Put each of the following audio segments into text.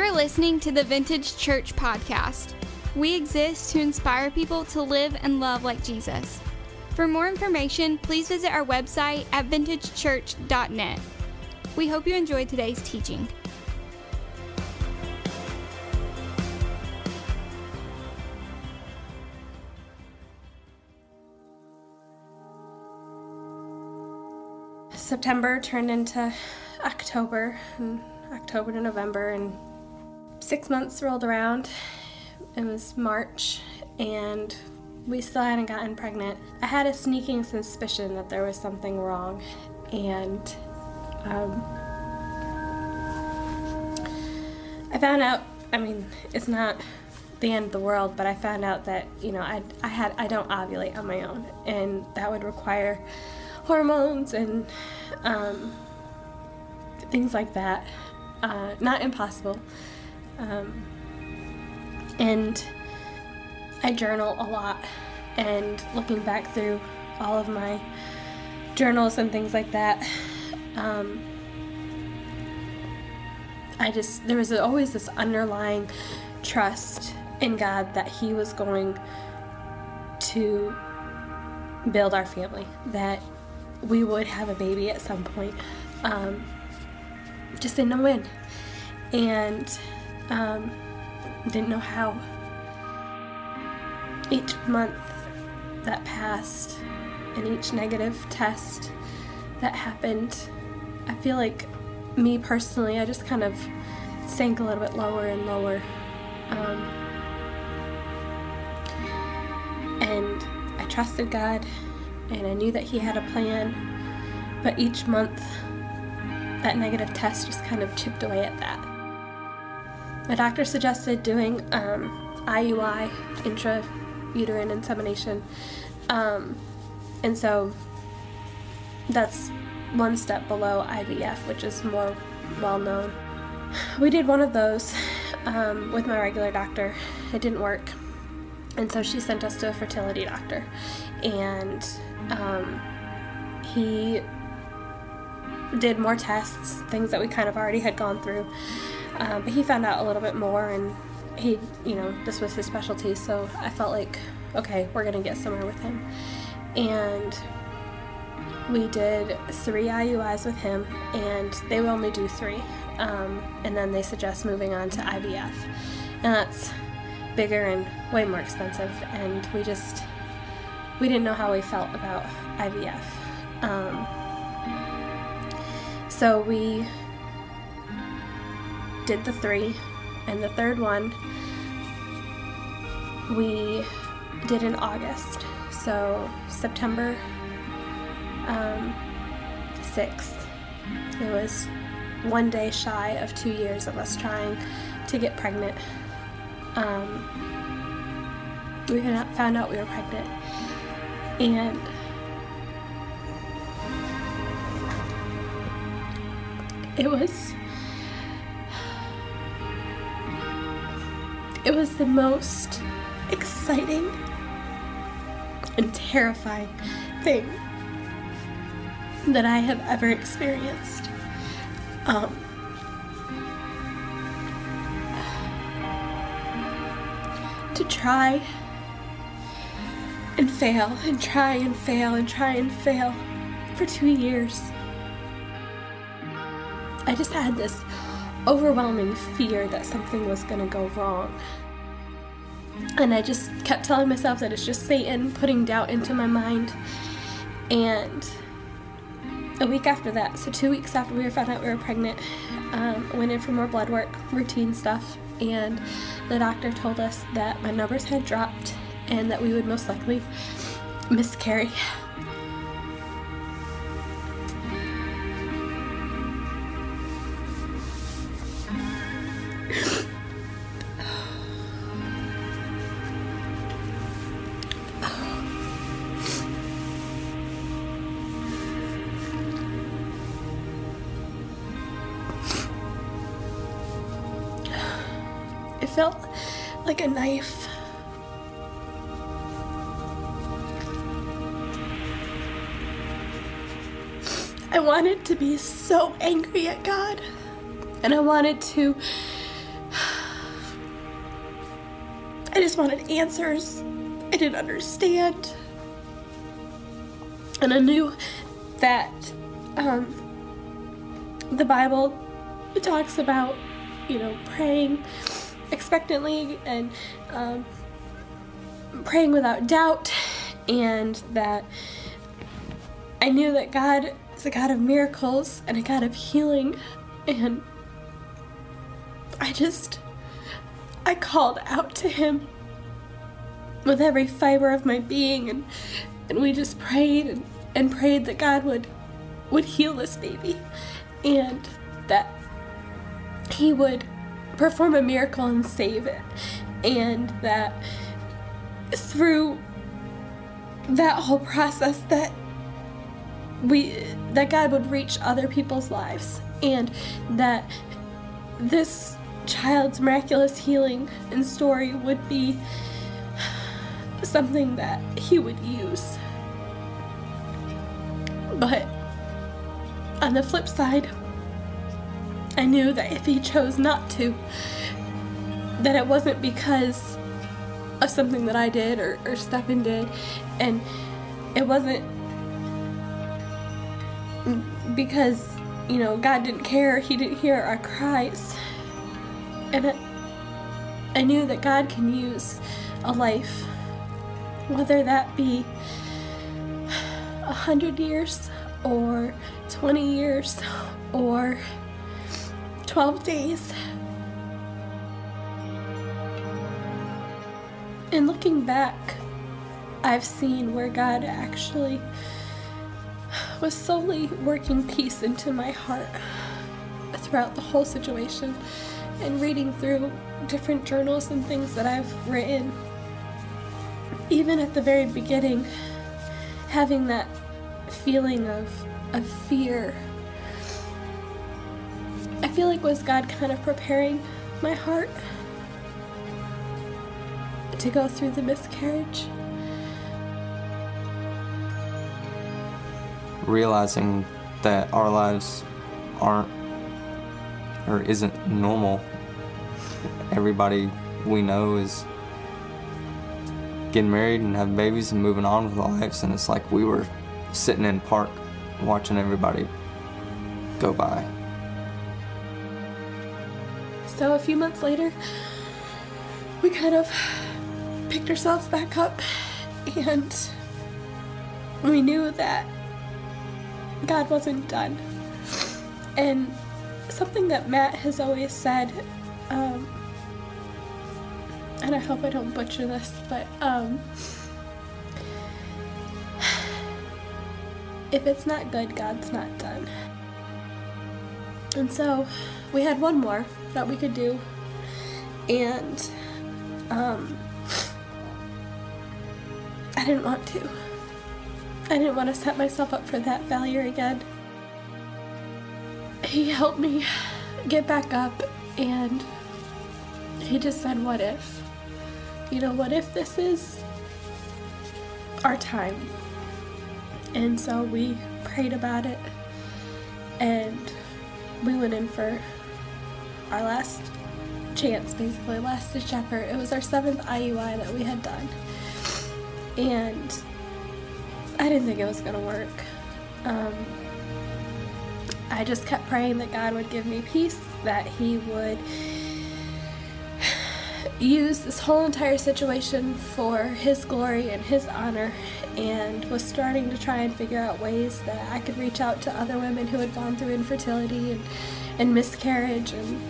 You are listening to the Vintage Church Podcast. We exist to inspire people to live and love like Jesus. For more information, please visit our website at vintagechurch.net. We hope you enjoyed today's teaching. September turned into October, and October to November, and six months rolled around. It was March, and we still hadn't gotten pregnant. I had a sneaking suspicion that there was something wrong, and um, I found out. I mean, it's not the end of the world, but I found out that you know I I had I don't ovulate on my own, and that would require hormones and um, things like that. Uh, not impossible. Um, and I journal a lot, and looking back through all of my journals and things like that, um, I just, there was always this underlying trust in God that He was going to build our family, that we would have a baby at some point. Um, just didn't know when. And um, didn't know how. Each month that passed and each negative test that happened, I feel like me personally, I just kind of sank a little bit lower and lower. Um, and I trusted God and I knew that He had a plan, but each month that negative test just kind of chipped away at that. My doctor suggested doing um, IUI, intrauterine insemination, um, and so that's one step below IVF, which is more well known. We did one of those um, with my regular doctor. It didn't work, and so she sent us to a fertility doctor, and um, he did more tests, things that we kind of already had gone through. Um, but he found out a little bit more, and he, you know, this was his specialty, so I felt like, okay, we're gonna get somewhere with him. And we did three IUIs with him, and they will only do three. Um, and then they suggest moving on to IVF. And that's bigger and way more expensive, and we just, we didn't know how we felt about IVF. Um, so we did the three, and the third one we did in August. So September um, 6th. It was one day shy of two years of us trying to get pregnant. Um, we found out we were pregnant. And it was it was the most exciting and terrifying thing that I have ever experienced. Um, to try and fail and try and fail and try and fail for two years. I just had this overwhelming fear that something was going to go wrong. And I just kept telling myself that it's just Satan putting doubt into my mind. And a week after that, so two weeks after we were found out we were pregnant, um, went in for more blood work, routine stuff, and the doctor told us that my numbers had dropped and that we would most likely miscarry. Felt like a knife. I wanted to be so angry at God. And I wanted to I just wanted answers. I didn't understand. And I knew that um, the Bible talks about, you know, praying expectantly and um, praying without doubt, and that I knew that God is a God of miracles and a God of healing, and I just, I called out to Him with every fiber of my being, and and we just prayed and, and prayed that God would would heal this baby, and that He would perform a miracle and save it, and that through that whole process that we that God would reach other people's lives and that this child's miraculous healing and story would be something that he would use. But on the flip side, I knew that if he chose not to, that it wasn't because of something that I did or, or Stefan did, and it wasn't because you know God didn't care. He didn't hear our cries, and it, I knew that God can use a life, whether that be a hundred years or twenty years or twelve days. And looking back, I've seen where God actually was slowly working peace into my heart throughout the whole situation and reading through different journals and things that I've written. Even at the very beginning, having that feeling of, of fear, feel like was God kind of preparing my heart to go through the miscarriage. realizing that our lives aren't or isn't normal. Everybody we know is getting married and having babies and moving on with lives, and it's like we were sitting in park watching everybody go by. So a few months later, we kind of picked ourselves back up and we knew that God wasn't done. And something that Matt has always said, um, and I hope I don't butcher this, but um, if it's not good, God's not done. And so we had one more that we could do, and um, I didn't want to. I didn't want to set myself up for that failure again. He helped me get back up and he just said, What if? You know, what if this is our time? And so we prayed about it and we went in for our last chance, basically, last ditch effort. It was our seventh IUI that we had done. And I didn't think it was gonna work. Um, I just kept praying that God would give me peace, that He would use this whole entire situation for His glory and His honor, and was starting to try and figure out ways that I could reach out to other women who had gone through infertility and, and miscarriage, and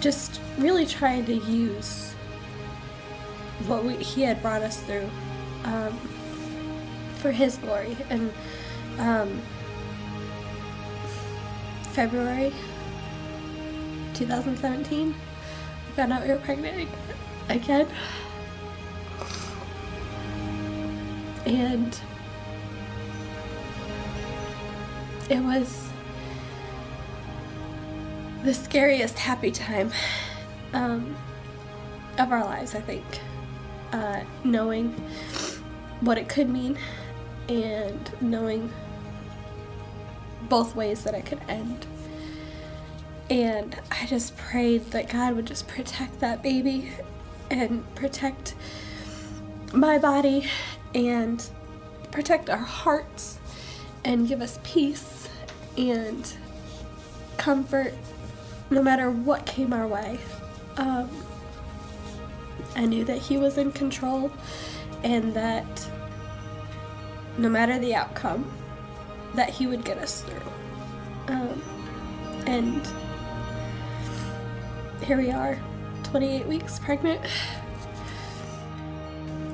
just really trying to use what we, He had brought us through. Um, for His glory. And um, February 2017, I found out we were pregnant again. And it was the scariest happy time um, of our lives, I think. Uh, knowing what it could mean and knowing both ways that it could end. And I just prayed that God would just protect that baby and protect my body and protect our hearts and give us peace and comfort no matter what came our way. Um, I knew that He was in control and that no matter the outcome, that He would get us through. Um, and here we are, 28 weeks pregnant.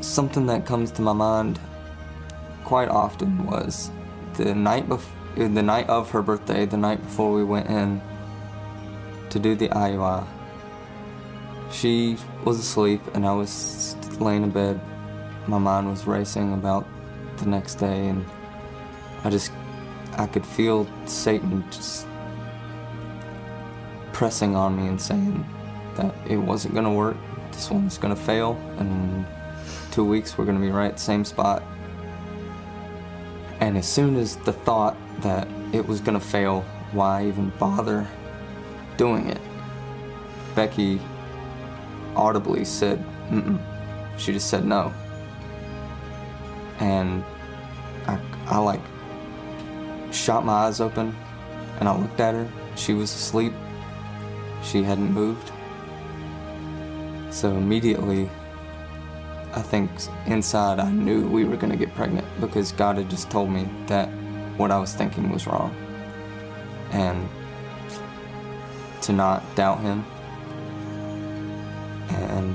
Something that comes to my mind quite often was the night bef- the night of her birthday, the night before we went in to do the IUI. She was asleep and I was laying in bed. My mind was racing about the next day and I just I could feel Satan just pressing on me and saying that it wasn't gonna work. This one's gonna fail and two weeks we're gonna be right at the same spot. And as soon as the thought that it was gonna fail, why even bother doing it? Becky audibly said, Mm-mm. She just said no. And I, I like shot my eyes open and I looked at her. She was asleep. She hadn't moved. So immediately, I think inside I knew we were going to get pregnant because God had just told me that what I was thinking was wrong. And to not doubt Him. And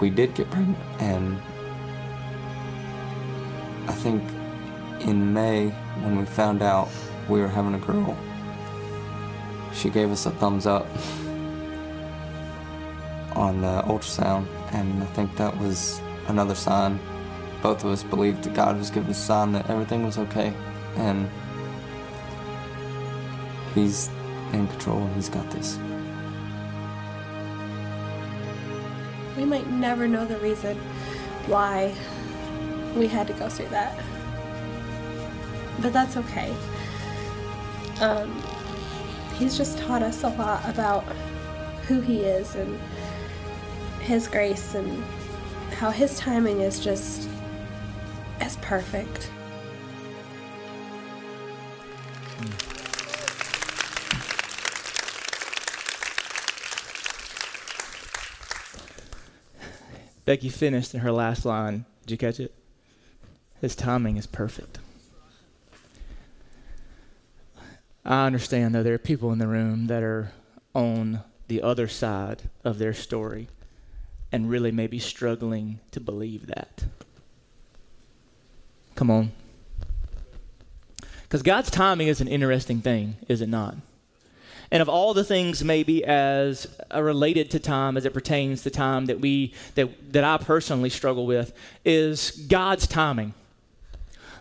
we did get pregnant. And I think in May, when we found out we were having a girl, she gave us a thumbs up on the ultrasound, and I think that was another sign. Both of us believed that God was giving us a sign that everything was okay, and He's in control and He's got this. We might never know the reason why we had to go through that. But that's okay. Um, he's just taught us a lot about who he is and his grace and how his timing is just as perfect. Becky finished in her last line. Did you catch it? His timing is perfect. I understand, though, there are people in the room that are on the other side of their story and really may be struggling to believe that. Come on. Because God's timing is an interesting thing, is it not? And of all the things, maybe as uh, related to time, as it pertains to time that we that that I personally struggle with, is God's timing.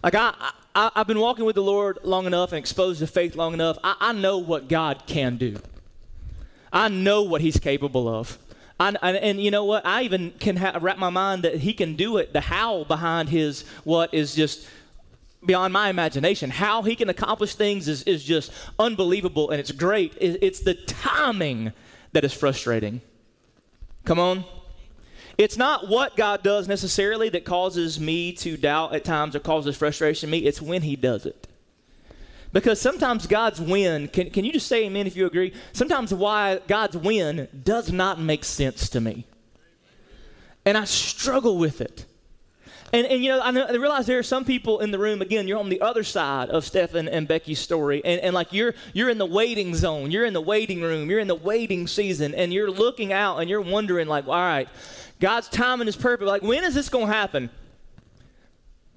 Like I, I I've been walking with the Lord long enough and exposed to faith long enough. I, I know what God can do. I know what He's capable of. I, and, and you know what? I even can ha- wrap my mind that He can do it. The how behind His what is just beyond my imagination. How he can accomplish things is, is just unbelievable and it's great. It's the timing that is frustrating. Come on. It's not what God does necessarily that causes me to doubt at times or causes frustration in me, it's when he does it. Because sometimes God's win, can, can you just say amen if you agree? Sometimes why God's win does not make sense to me. And I struggle with it. And, and you know, I, know, I realize there are some people in the room, again, you're on the other side of Stephen and Becky's story. And, and like you're, you're in the waiting zone, you're in the waiting room, you're in the waiting season, and you're looking out and you're wondering, like, all right, God's timing is perfect. Like, when is this going to happen?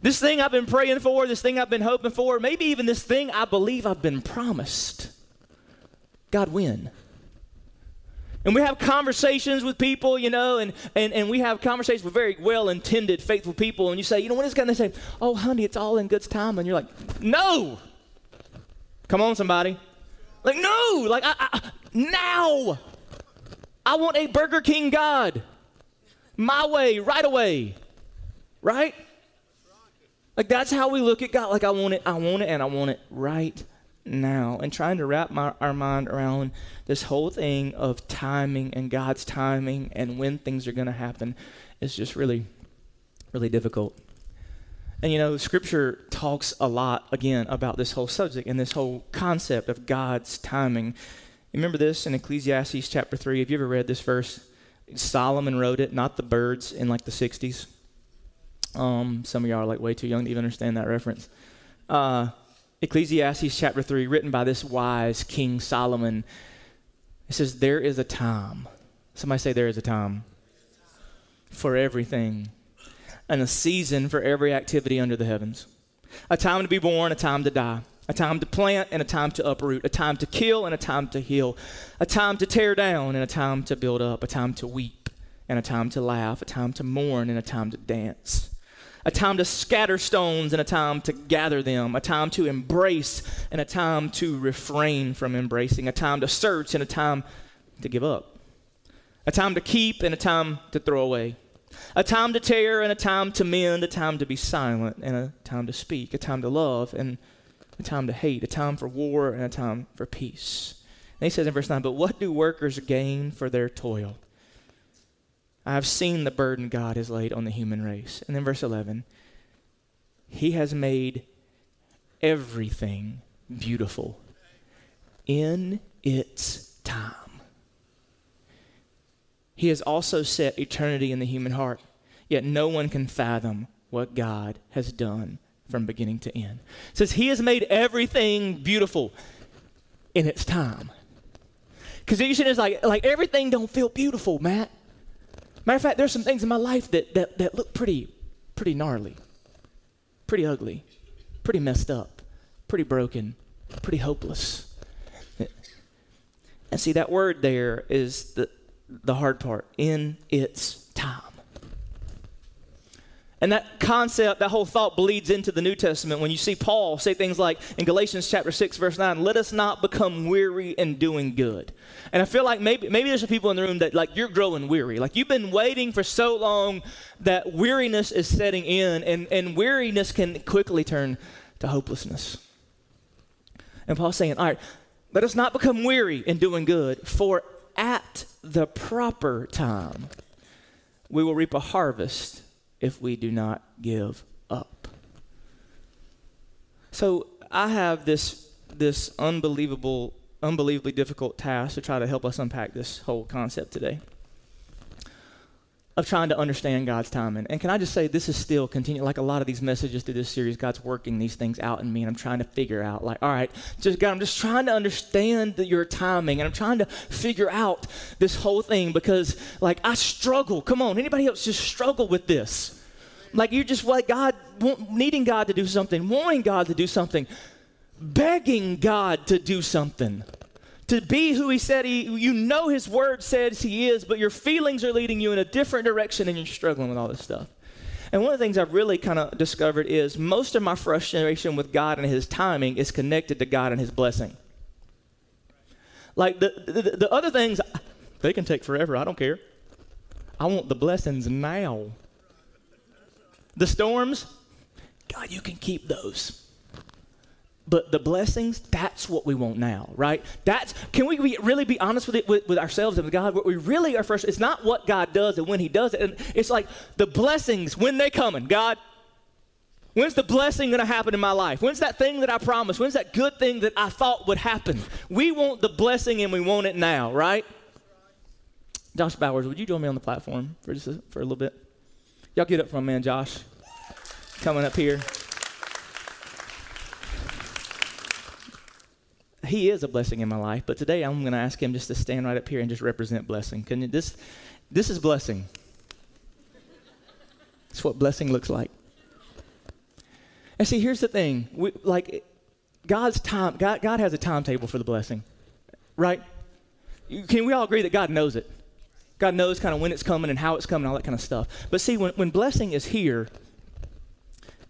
This thing I've been praying for, this thing I've been hoping for, maybe even this thing I believe I've been promised. God, when? And we have conversations with people, you know, and, and, and we have conversations with very well intended, faithful people. And you say, you know, when it's going to say, oh, honey, it's all in good time. And you're like, no. Come on, somebody. Like, no. Like, I, I, now. I want a Burger King God. My way, right away. Right? Like, that's how we look at God. Like, I want it, I want it, and I want it right now. And trying to wrap my, our mind around this whole thing of timing and God's timing and when things are going to happen is just really, really difficult. And you know, Scripture talks a lot, again, about this whole subject and this whole concept of God's timing. Remember this in Ecclesiastes chapter 3? Have you ever read this verse? Solomon wrote it, not the Byrds in like the 60s. Um, some of y'all are like way too young to even understand that reference. Uh, Ecclesiastes chapter 3, written by this wise King Solomon. It says, There is a time. Somebody say, There is a time for everything, and a season for every activity under the heavens. A time to be born, a time to die. A time to plant and a time to uproot. A time to kill and a time to heal. A time to tear down and a time to build up. A time to weep and a time to laugh. A time to mourn and a time to dance a time to scatter stones and a time to gather them, a time to embrace and a time to refrain from embracing, a time to search and a time to give up, a time to keep and a time to throw away, a time to tear and a time to mend, a time to be silent and a time to speak, a time to love and a time to hate, a time for war and a time for peace. And he says in verse 9, But what do workers gain for their toil? I have seen the burden God has laid on the human race. And then verse 11, He has made everything beautiful in its time. He has also set eternity in the human heart, yet no one can fathom what God has done from beginning to end. It says He has made everything beautiful in its time. Because usually it's like, like everything don't feel beautiful, Matt. Matter of fact, there's some things in my life that, that, that look pretty, pretty gnarly, pretty ugly, pretty messed up, pretty broken, pretty hopeless. And see, that word there is the, the hard part in its time. And that concept, that whole thought bleeds into the New Testament when you see Paul say things like in Galatians chapter 6, verse 9, let us not become weary in doing good. And I feel like maybe, maybe there's some people in the room that like you're growing weary. Like you've been waiting for so long that weariness is setting in, and, and weariness can quickly turn to hopelessness. And Paul's saying, all right, let us not become weary in doing good, for at the proper time we will reap a harvest if we do not give up. So I have this this unbelievable, unbelievably difficult task to try to help us unpack this whole concept today of trying to understand God's timing. And can I just say, this is still continuing, like a lot of these messages through this series, God's working these things out in me, and I'm trying to figure out, like, all right, just God, I'm just trying to understand the, your timing, and I'm trying to figure out this whole thing because, like, I struggle. Come on, anybody else just struggle with this? Like, you're just like God, needing God to do something, wanting God to do something, begging God to do something to be who he said he you know his word says he is but your feelings are leading you in a different direction and you're struggling with all this stuff. And one of the things i've really kind of discovered is most of my frustration with god and his timing is connected to god and his blessing. Like the, the, the other things they can take forever i don't care. I want the blessings now. The storms god you can keep those but the blessings, that's what we want now, right? That's can we really be honest with it with, with, ourselves and with God? What we really are first, it's not what God does and when He does it. And it's like the blessings when they coming. God, when's the blessing going to happen in my life? When's that thing that I promised? When's that good thing that I thought would happen? We want the blessing and we want it now, right? Josh Bowers, would you join me on the platform for just a, for a little bit? Y'all get up from man, Josh. Coming up here. He is a blessing in my life, but today I'm going to ask him just to stand right up here and just represent blessing. Can you, this, this is blessing. It's what blessing looks like. And see, here's the thing: we, like God's time, God, God has a timetable for the blessing, right? Can we all agree that God knows it? God knows kind of when it's coming and how it's coming, all that kind of stuff. But see, when, when blessing is here,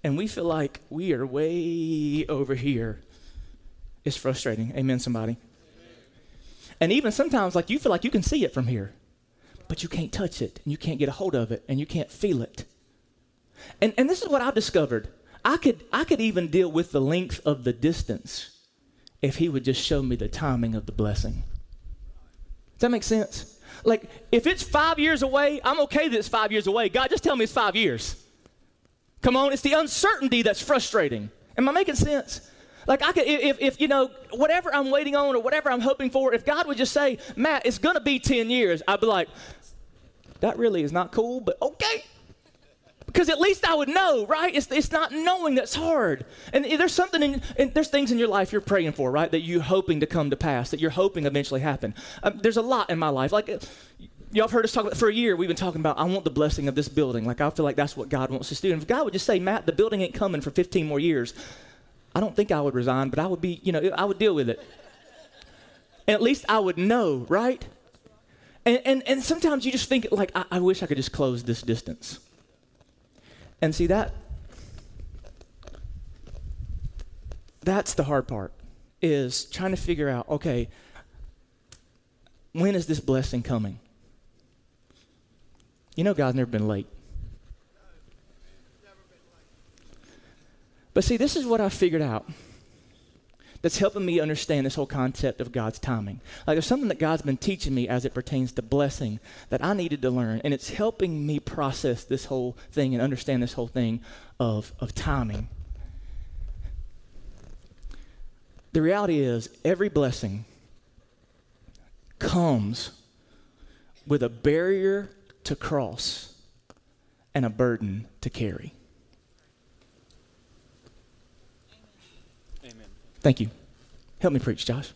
and we feel like we are way over here, it's frustrating. Amen, somebody. And even sometimes, like you feel like you can see it from here, but you can't touch it, and you can't get a hold of it, and you can't feel it. And, and this is what I've discovered. I could, I could even deal with the length of the distance if He would just show me the timing of the blessing. Does that make sense? Like, if it's five years away, I'm okay that it's five years away. God, just tell me it's five years. Come on, it's the uncertainty that's frustrating. Am I making sense? Like I could, if, if you know, whatever I'm waiting on or whatever I'm hoping for, if God would just say, Matt, it's gonna be 10 years, I'd be like, that really is not cool, but okay. Because at least I would know, right? It's, it's not knowing that's hard. And there's something in, and there's things in your life you're praying for, right? That you're hoping to come to pass, that you're hoping eventually happen. Um, there's a lot in my life. Like, y'all have heard us talk about, for a year, we've been talking about, I want the blessing of this building. Like, I feel like that's what God wants us to do. And if God would just say, Matt, the building ain't coming for 15 more years, I don't think I would resign, but I would be, you know, I would deal with it. And at least I would know, right? And, and, and sometimes you just think, like, I, I wish I could just close this distance. And see, that, that's the hard part, is trying to figure out, okay, when is this blessing coming? You know, God's never been late. But see, this is what I figured out that's helping me understand this whole concept of God's timing. Like there's something that God's been teaching me as it pertains to blessing that I needed to learn, and it's helping me process this whole thing and understand this whole thing of, of timing. The reality is, every blessing comes with a barrier to cross and a burden to carry. Thank you. Help me preach, Josh.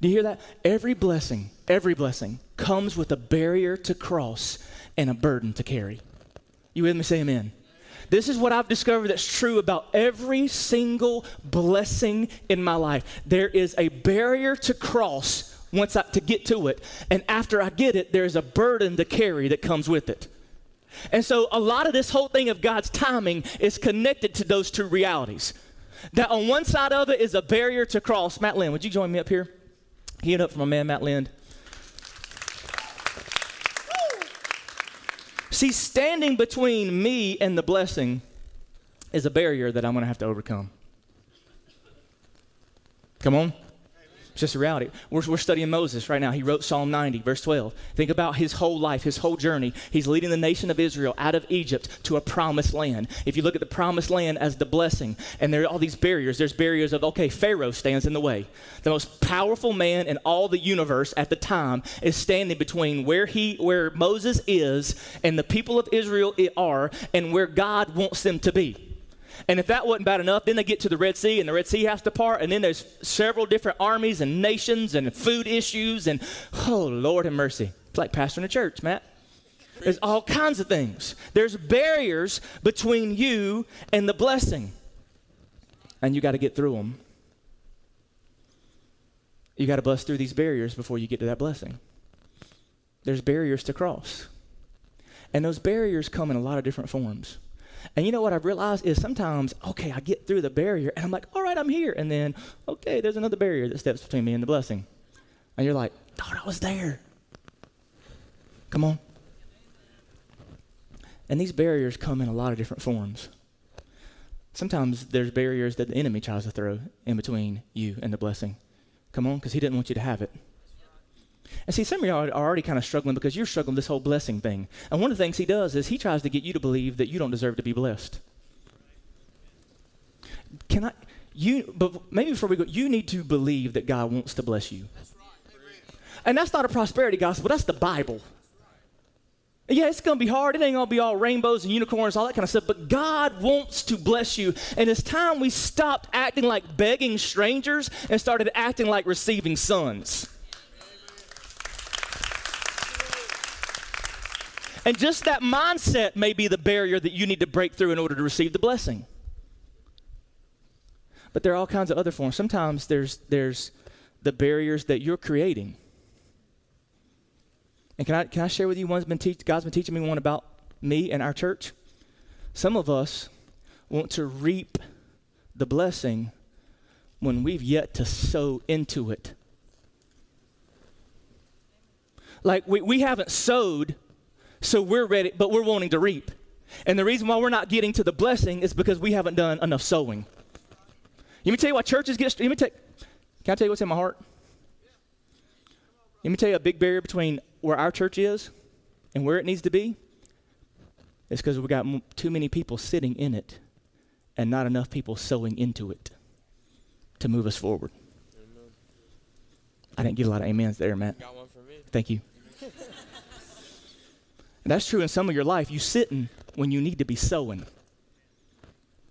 Do you hear that? Every blessing, every blessing comes with a barrier to cross and a burden to carry. You with me? Say amen. This is what I've discovered that's true about every single blessing in my life. There is a barrier to cross once I, to get to it, and after I get it, there's a burden to carry that comes with it. And so a lot of this whole thing of God's timing is connected to those two realities. That on one side of it is a barrier to cross. Matt Lind, would you join me up here? Hand up for my man, Matt Lind. See, standing between me and the blessing is a barrier that I'm going to have to overcome. Come on. It's just a reality. We're, we're studying Moses right now. He wrote Psalm 90, verse 12. Think about his whole life, his whole journey. He's leading the nation of Israel out of Egypt to a promised land. If you look at the promised land as the blessing, and there are all these barriers, there's barriers of, okay, Pharaoh stands in the way. The most powerful man in all the universe at the time is standing between where he, where Moses is and the people of Israel are and where God wants them to be. And if that wasn't bad enough, then they get to the Red Sea, and the Red Sea has to part, and then there's several different armies and nations and food issues, and oh, Lord have mercy. It's like pastoring a church, Matt. There's all kinds of things. There's barriers between you and the blessing, and you got to get through them. You got to bust through these barriers before you get to that blessing. There's barriers to cross. And those barriers come in a lot of different forms. And you know what I've realized is sometimes, okay, I get through the barrier and I'm like, all right, I'm here. And then, okay, there's another barrier that steps between me and the blessing. And you're like, thought I was there. Come on. And these barriers come in a lot of different forms. Sometimes there's barriers that the enemy tries to throw in between you and the blessing. Come on, because he didn't want you to have it. And see, some of y'all are already kind of struggling because you're struggling this whole blessing thing. And one of the things he does is he tries to get you to believe that you don't deserve to be blessed. Can I, you, but maybe before we go, you need to believe that God wants to bless you. And that's not a prosperity gospel, that's the Bible. Yeah, it's going to be hard. It ain't going to be all rainbows and unicorns, all that kind of stuff. But God wants to bless you. And it's time we stopped acting like begging strangers and started acting like receiving sons. And just that mindset may be the barrier that you need to break through in order to receive the blessing. But there are all kinds of other forms. Sometimes there's, there's the barriers that you're creating. And can I, can I share with you one's been teach, God's been teaching me one about me and our church? Some of us want to reap the blessing when we've yet to sow into it. Like we, we haven't sowed so we're ready, but we're wanting to reap. And the reason why we're not getting to the blessing is because we haven't done enough sowing. Let me tell you why churches get. Let me tell. Can I tell you what's in my heart? Let me tell you a big barrier between where our church is and where it needs to be. It's because we got m- too many people sitting in it, and not enough people sowing into it to move us forward. Amen. I didn't get a lot of amens there, Matt. Got one for me. Thank you. And that's true in some of your life. You sitting when you need to be sowing.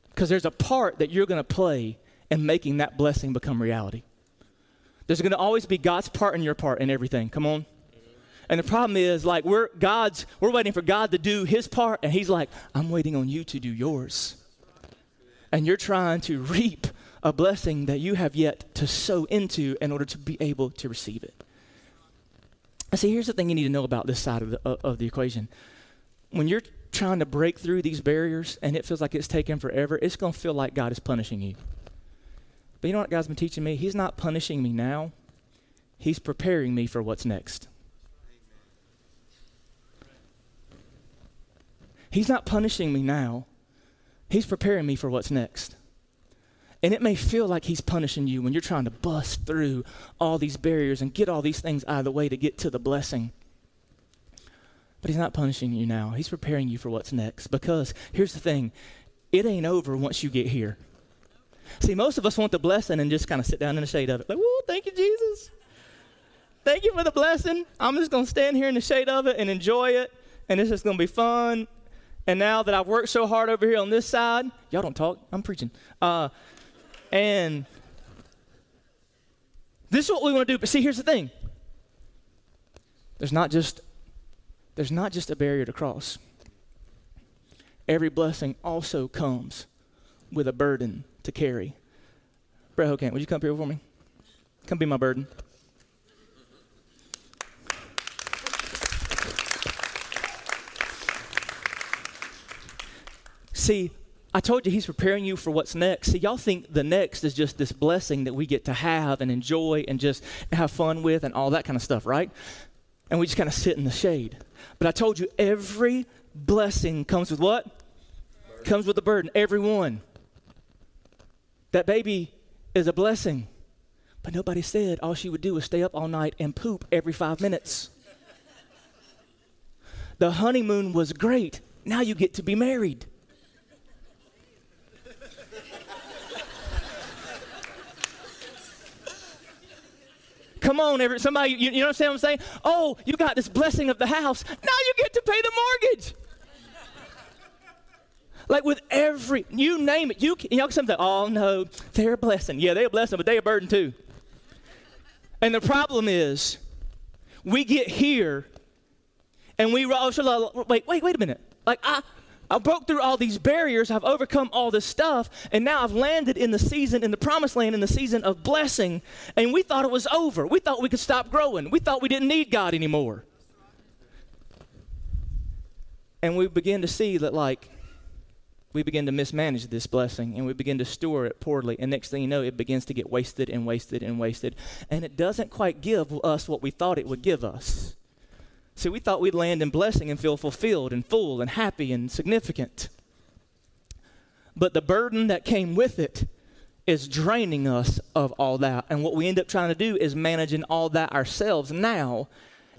Because there's a part that you're going to play in making that blessing become reality. There's going to always be God's part and your part in everything. Come on. And the problem is, like, we're God's, we're waiting for God to do his part, and he's like, I'm waiting on you to do yours. And you're trying to reap a blessing that you have yet to sow into in order to be able to receive it. See, here's the thing you need to know about this side of the, of the equation. When you're trying to break through these barriers and it feels like it's taking forever, it's going to feel like God is punishing you. But you know what God's been teaching me? He's not punishing me now, He's preparing me for what's next. He's not punishing me now, He's preparing me for what's next. And it may feel like he's punishing you when you're trying to bust through all these barriers and get all these things out of the way to get to the blessing. But he's not punishing you now. He's preparing you for what's next. Because here's the thing it ain't over once you get here. See, most of us want the blessing and just kind of sit down in the shade of it. Like, whoa, thank you, Jesus. Thank you for the blessing. I'm just going to stand here in the shade of it and enjoy it. And it's just going to be fun. And now that I've worked so hard over here on this side, y'all don't talk, I'm preaching. Uh, and this is what we want to do. But see, here's the thing. There's not just there's not just a barrier to cross. Every blessing also comes with a burden to carry. Brett Hokan, would you come here for me? Come be my burden. See, I told you he's preparing you for what's next. See, y'all think the next is just this blessing that we get to have and enjoy and just have fun with and all that kind of stuff, right? And we just kind of sit in the shade. But I told you every blessing comes with what? Burden. Comes with a burden. Every one. That baby is a blessing. But nobody said all she would do was stay up all night and poop every five minutes. the honeymoon was great. Now you get to be married. Come on, every, somebody, you, you know what I'm saying? Oh, you got this blessing of the house. Now you get to pay the mortgage. Like with every, you name it, you you know something. Oh no, they're a blessing. Yeah, they're a blessing, but they're a burden too. And the problem is, we get here, and we oh, wait, wait, wait a minute. Like I, I broke through all these barriers. I've overcome all this stuff. And now I've landed in the season, in the promised land, in the season of blessing. And we thought it was over. We thought we could stop growing. We thought we didn't need God anymore. And we begin to see that, like, we begin to mismanage this blessing and we begin to store it poorly. And next thing you know, it begins to get wasted and wasted and wasted. And it doesn't quite give us what we thought it would give us. See, we thought we'd land in blessing and feel fulfilled and full and happy and significant. But the burden that came with it is draining us of all that. And what we end up trying to do is managing all that ourselves now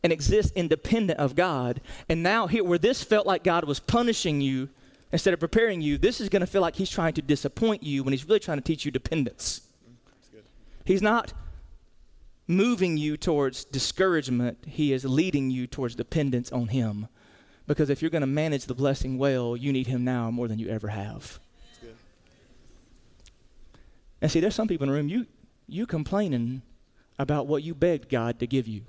and exist independent of God. And now, here, where this felt like God was punishing you instead of preparing you, this is going to feel like He's trying to disappoint you when He's really trying to teach you dependence. He's not moving you towards discouragement, He is leading you towards dependence on Him. Because if you're going to manage the blessing well, you need Him now more than you ever have. And see, there's some people in the room, you, you complaining about what you begged God to give you.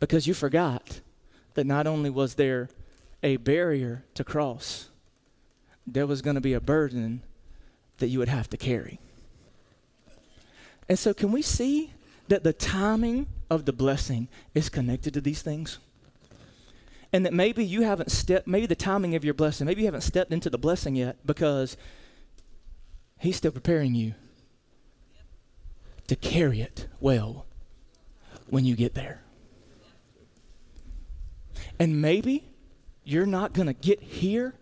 Because you forgot that not only was there a barrier to cross, there was going to be a burden that you would have to carry. And so, can we see that the timing of the blessing is connected to these things? And that maybe you haven't stepped, maybe the timing of your blessing, maybe you haven't stepped into the blessing yet because He's still preparing you to carry it well when you get there. And maybe you're not going to get here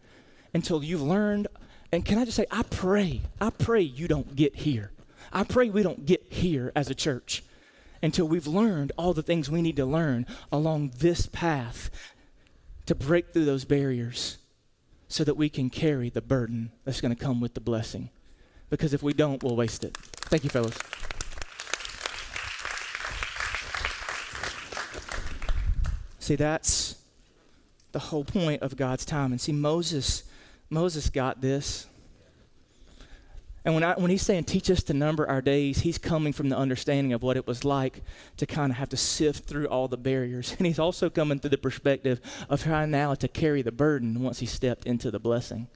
until you've learned. And can I just say, I pray, I pray you don't get here. I pray we don't get here as a church until we've learned all the things we need to learn along this path to break through those barriers so that we can carry the burden that's going to come with the blessing. Because if we don't, we'll waste it. Thank you, fellas. See, that's the whole point of God's time. And see, Moses, Moses got this. And when, I, when he's saying, teach us to number our days, he's coming from the understanding of what it was like to kind of have to sift through all the barriers. And he's also coming through the perspective of trying now to carry the burden once he stepped into the blessing.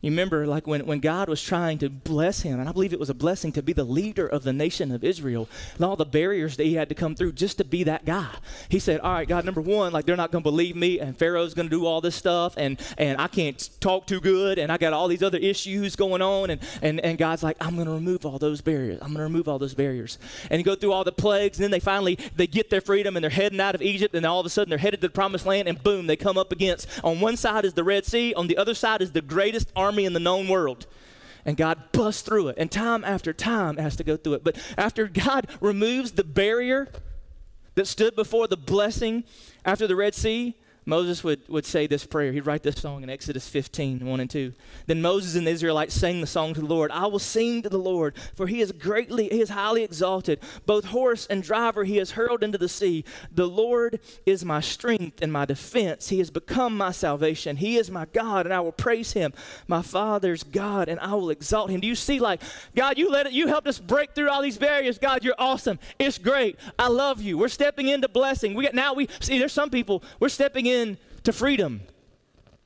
You remember, like when, when God was trying to bless him, and I believe it was a blessing to be the leader of the nation of Israel, and all the barriers that he had to come through just to be that guy. He said, All right, God, number one, like they're not going to believe me, and Pharaoh's going to do all this stuff, and, and I can't talk too good, and I got all these other issues going on. And, and, and God's like, I'm going to remove all those barriers. I'm going to remove all those barriers. And go through all the plagues, and then they finally they get their freedom, and they're heading out of Egypt, and all of a sudden they're headed to the promised land, and boom, they come up against on one side is the Red Sea, on the other side is the greatest army in the known world world. And God busts through it. And time after time has to go through it. But after God removes the barrier that stood before the blessing after the Red Sea, Moses would, would say this prayer. He'd write this song in Exodus 15, 1 and 2. Then Moses and the Israelites sang the song to the Lord. I will sing to the Lord, for he is greatly, he is highly exalted. Both horse and driver he has hurled into the sea. The Lord is my strength and my defense. He has become my salvation. He is my God, and I will praise him. My Father's God, and I will exalt him. Do you see, like, God, you let it, you helped us break through all these barriers. God, you're awesome. It's great. I love you. We're stepping into blessing. We got now we see there's some people, we're stepping in to freedom.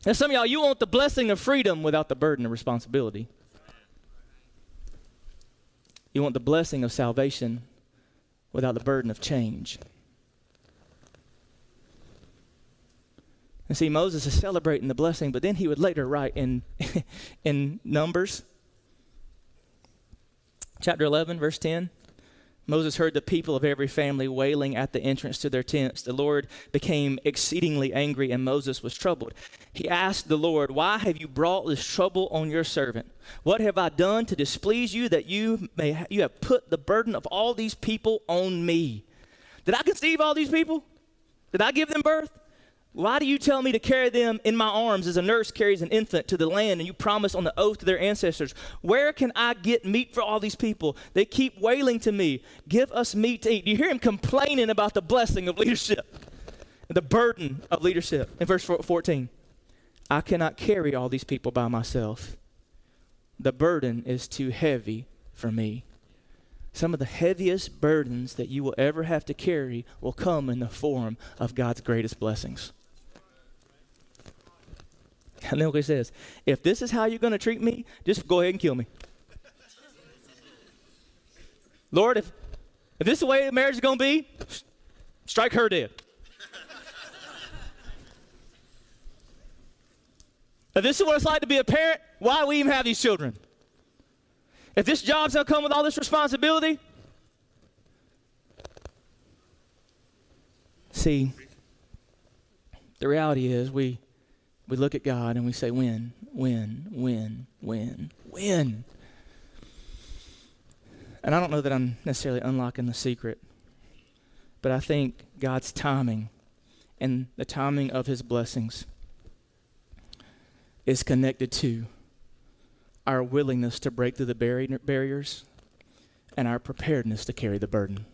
And some of y'all, you want the blessing of freedom without the burden of responsibility. You want the blessing of salvation without the burden of change. And see, Moses is celebrating the blessing, but then he would later write in, in Numbers, chapter 11, verse 10. Moses heard the people of every family wailing at the entrance to their tents. The Lord became exceedingly angry, and Moses was troubled. He asked the Lord, Why have you brought this trouble on your servant? What have I done to displease you that you, may ha- you have put the burden of all these people on me? Did I conceive all these people? Did I give them birth? Why do you tell me to carry them in my arms as a nurse carries an infant to the land and you promise on the oath to their ancestors? Where can I get meat for all these people? They keep wailing to me, Give us meat to eat. You hear him complaining about the blessing of leadership, and the burden of leadership? In verse 14, I cannot carry all these people by myself. The burden is too heavy for me. Some of the heaviest burdens that you will ever have to carry will come in the form of God's greatest blessings. And then what he says If this is how you're going to treat me, just go ahead and kill me. Lord, if, if this is the way marriage is going to be, strike her dead. if this is what it's like to be a parent, why we even have these children? If this job's going to come with all this responsibility, see, the reality is we we look at God and we say, When, when, when, when, when. And I don't know that I'm necessarily unlocking the secret, but I think God's timing and the timing of his blessings is connected to our willingness to break through the barriers and our preparedness to carry the burden.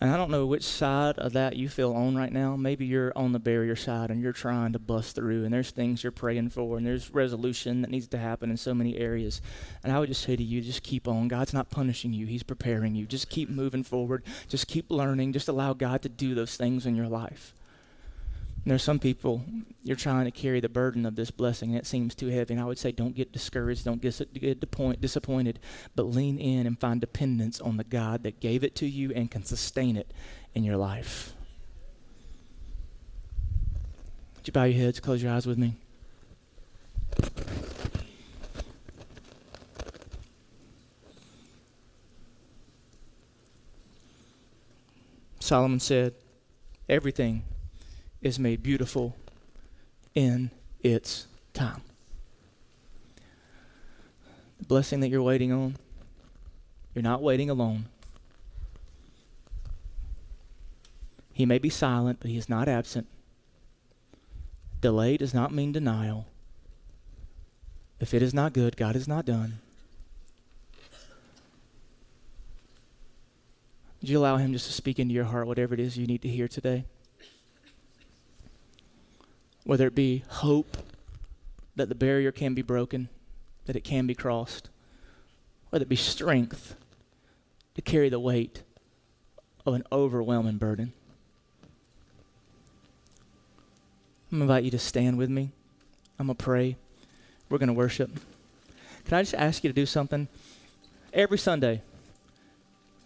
And I don't know which side of that you feel on right now. Maybe you're on the barrier side and you're trying to bust through, and there's things you're praying for, and there's resolution that needs to happen in so many areas. And I would just say to you, just keep on. God's not punishing you, He's preparing you. Just keep moving forward. Just keep learning. Just allow God to do those things in your life. There's some people, you're trying to carry the burden of this blessing, and it seems too heavy. And I would say, don't get discouraged, don't get, get disappointed, but lean in and find dependence on the God that gave it to you and can sustain it in your life. Would you bow your heads, close your eyes with me? Solomon said, Everything is made beautiful in it's time. The blessing that you're waiting on, you're not waiting alone. He may be silent, but he is not absent. Delay does not mean denial. If it is not good, God is not done. Would you allow Him just to speak into your heart whatever it is you need to hear today? Whether it be hope that the barrier can be broken, that it can be crossed, whether it be strength to carry the weight of an overwhelming burden. I'm going to invite you to stand with me. I'm going to pray. We're going to worship. Can I just ask you to do something? Every Sunday,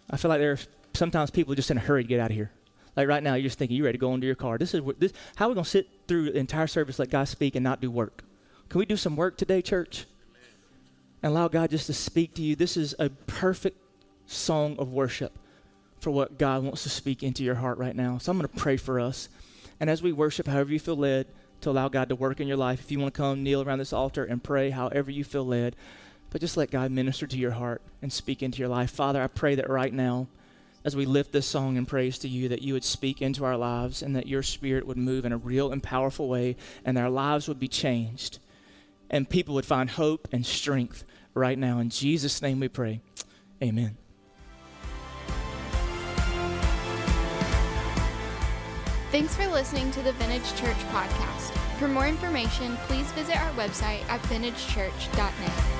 I feel like there are sometimes people just in a hurry to get out of here. Like right now, you're just thinking, you're ready to go into your car. This is this, how are we going to sit through the entire service, let God speak, and not do work? Can we do some work today, church? And allow God just to speak to you. This is a perfect song of worship for what God wants to speak into your heart right now. So I'm going to pray for us. And as we worship, however you feel led to allow God to work in your life, if you want to come kneel around this altar and pray, however you feel led, but just let God minister to your heart and speak into your life. Father, I pray that right now, as we lift this song in praise to you, that you would speak into our lives and that your spirit would move in a real and powerful way and our lives would be changed and people would find hope and strength right now. In Jesus' name we pray. Amen. Thanks for listening to the Vintage Church podcast. For more information, please visit our website at vintagechurch.net.